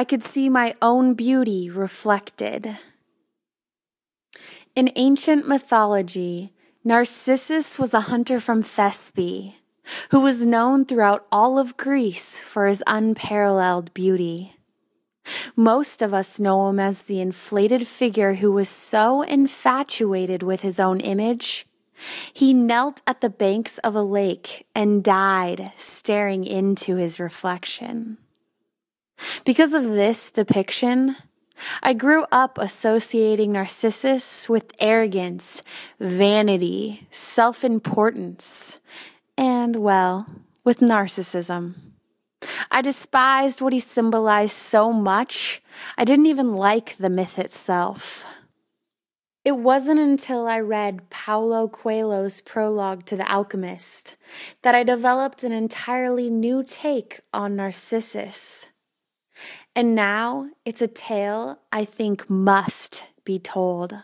I could see my own beauty reflected. In ancient mythology, Narcissus was a hunter from Thespe who was known throughout all of Greece for his unparalleled beauty. Most of us know him as the inflated figure who was so infatuated with his own image, he knelt at the banks of a lake and died staring into his reflection. Because of this depiction, I grew up associating Narcissus with arrogance, vanity, self importance, and, well, with narcissism. I despised what he symbolized so much, I didn't even like the myth itself. It wasn't until I read Paulo Coelho's prologue to The Alchemist that I developed an entirely new take on Narcissus. And now it's a tale I think must be told.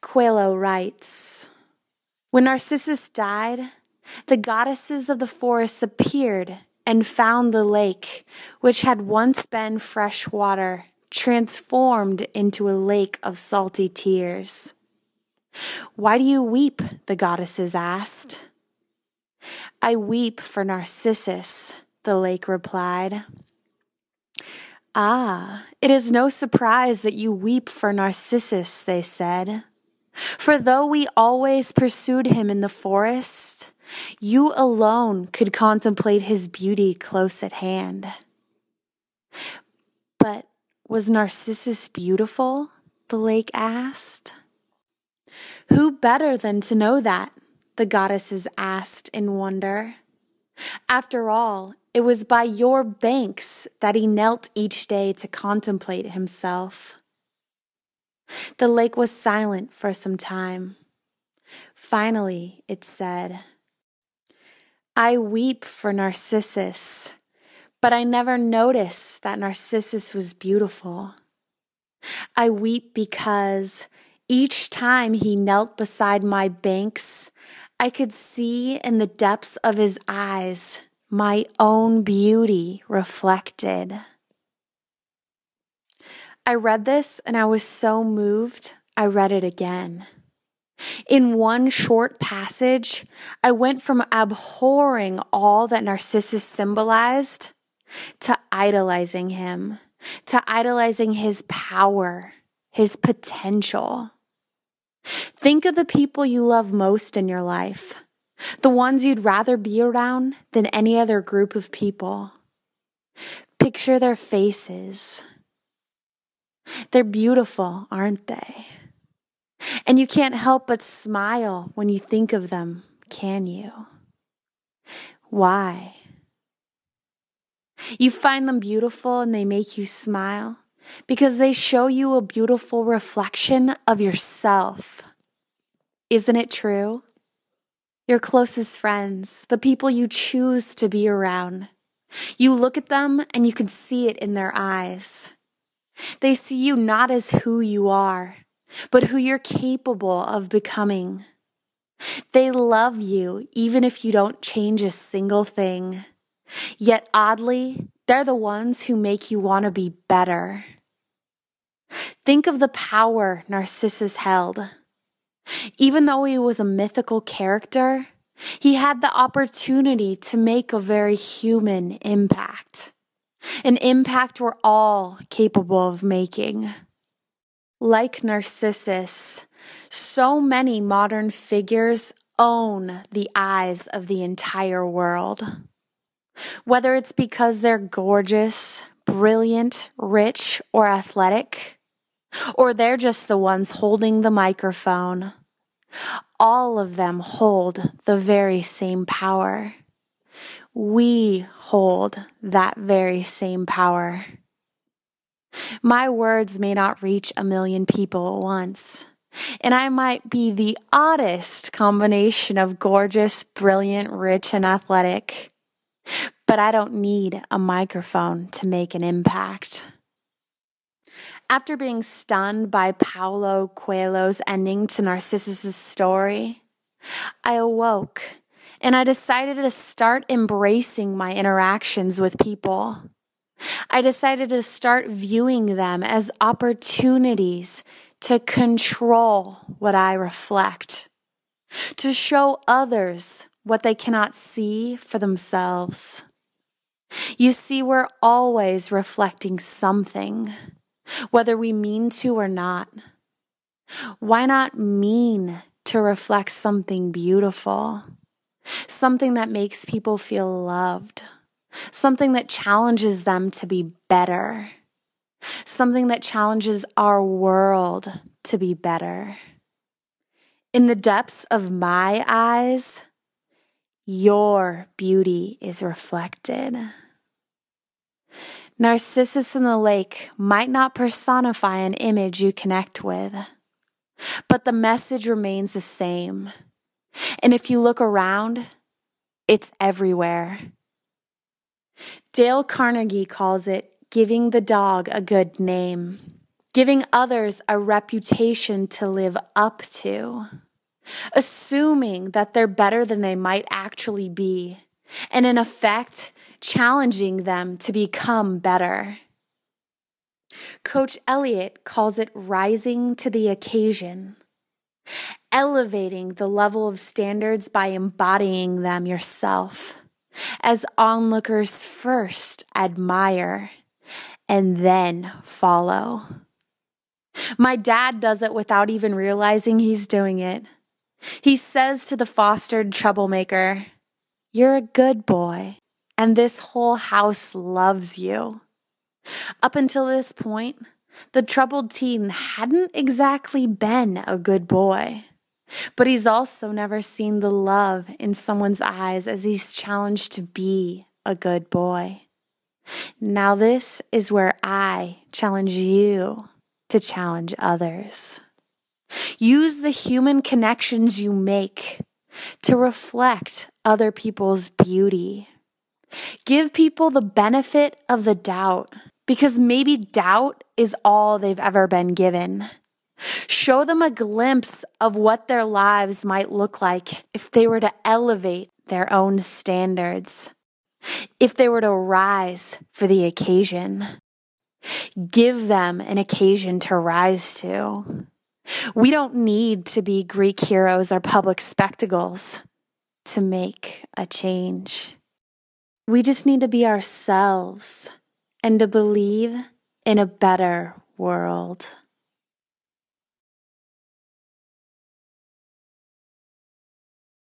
Coelho writes When Narcissus died, the goddesses of the forest appeared and found the lake, which had once been fresh water, transformed into a lake of salty tears. Why do you weep? the goddesses asked. I weep for Narcissus, the lake replied. Ah, it is no surprise that you weep for Narcissus, they said. For though we always pursued him in the forest, you alone could contemplate his beauty close at hand. But was Narcissus beautiful? The lake asked. Who better than to know that? The goddesses asked in wonder. After all, it was by your banks that he knelt each day to contemplate himself. The lake was silent for some time. Finally, it said, I weep for Narcissus, but I never noticed that Narcissus was beautiful. I weep because each time he knelt beside my banks, I could see in the depths of his eyes my own beauty reflected. I read this and I was so moved, I read it again. In one short passage, I went from abhorring all that Narcissus symbolized to idolizing him, to idolizing his power, his potential. Think of the people you love most in your life, the ones you'd rather be around than any other group of people. Picture their faces. They're beautiful, aren't they? And you can't help but smile when you think of them, can you? Why? You find them beautiful and they make you smile because they show you a beautiful reflection of yourself. Isn't it true? Your closest friends, the people you choose to be around. You look at them and you can see it in their eyes. They see you not as who you are, but who you're capable of becoming. They love you even if you don't change a single thing. Yet oddly, they're the ones who make you want to be better. Think of the power Narcissus held. Even though he was a mythical character, he had the opportunity to make a very human impact. An impact we're all capable of making. Like Narcissus, so many modern figures own the eyes of the entire world. Whether it's because they're gorgeous, brilliant, rich, or athletic, or they're just the ones holding the microphone, all of them hold the very same power. We hold that very same power. My words may not reach a million people at once. And I might be the oddest combination of gorgeous, brilliant, rich, and athletic. But I don't need a microphone to make an impact. After being stunned by Paulo Coelho's ending to Narcissus' story, I awoke and I decided to start embracing my interactions with people. I decided to start viewing them as opportunities to control what I reflect, to show others what they cannot see for themselves. You see, we're always reflecting something, whether we mean to or not. Why not mean to reflect something beautiful? Something that makes people feel loved, something that challenges them to be better, something that challenges our world to be better. In the depths of my eyes, your beauty is reflected. Narcissus in the lake might not personify an image you connect with, but the message remains the same. And if you look around, it's everywhere. Dale Carnegie calls it giving the dog a good name, giving others a reputation to live up to assuming that they're better than they might actually be, and in effect, challenging them to become better. Coach Elliott calls it rising to the occasion, elevating the level of standards by embodying them yourself, as onlookers first admire and then follow. My dad does it without even realizing he's doing it. He says to the fostered troublemaker, You're a good boy, and this whole house loves you. Up until this point, the troubled teen hadn't exactly been a good boy. But he's also never seen the love in someone's eyes as he's challenged to be a good boy. Now, this is where I challenge you to challenge others. Use the human connections you make to reflect other people's beauty. Give people the benefit of the doubt because maybe doubt is all they've ever been given. Show them a glimpse of what their lives might look like if they were to elevate their own standards, if they were to rise for the occasion. Give them an occasion to rise to. We don't need to be Greek heroes or public spectacles to make a change. We just need to be ourselves and to believe in a better world.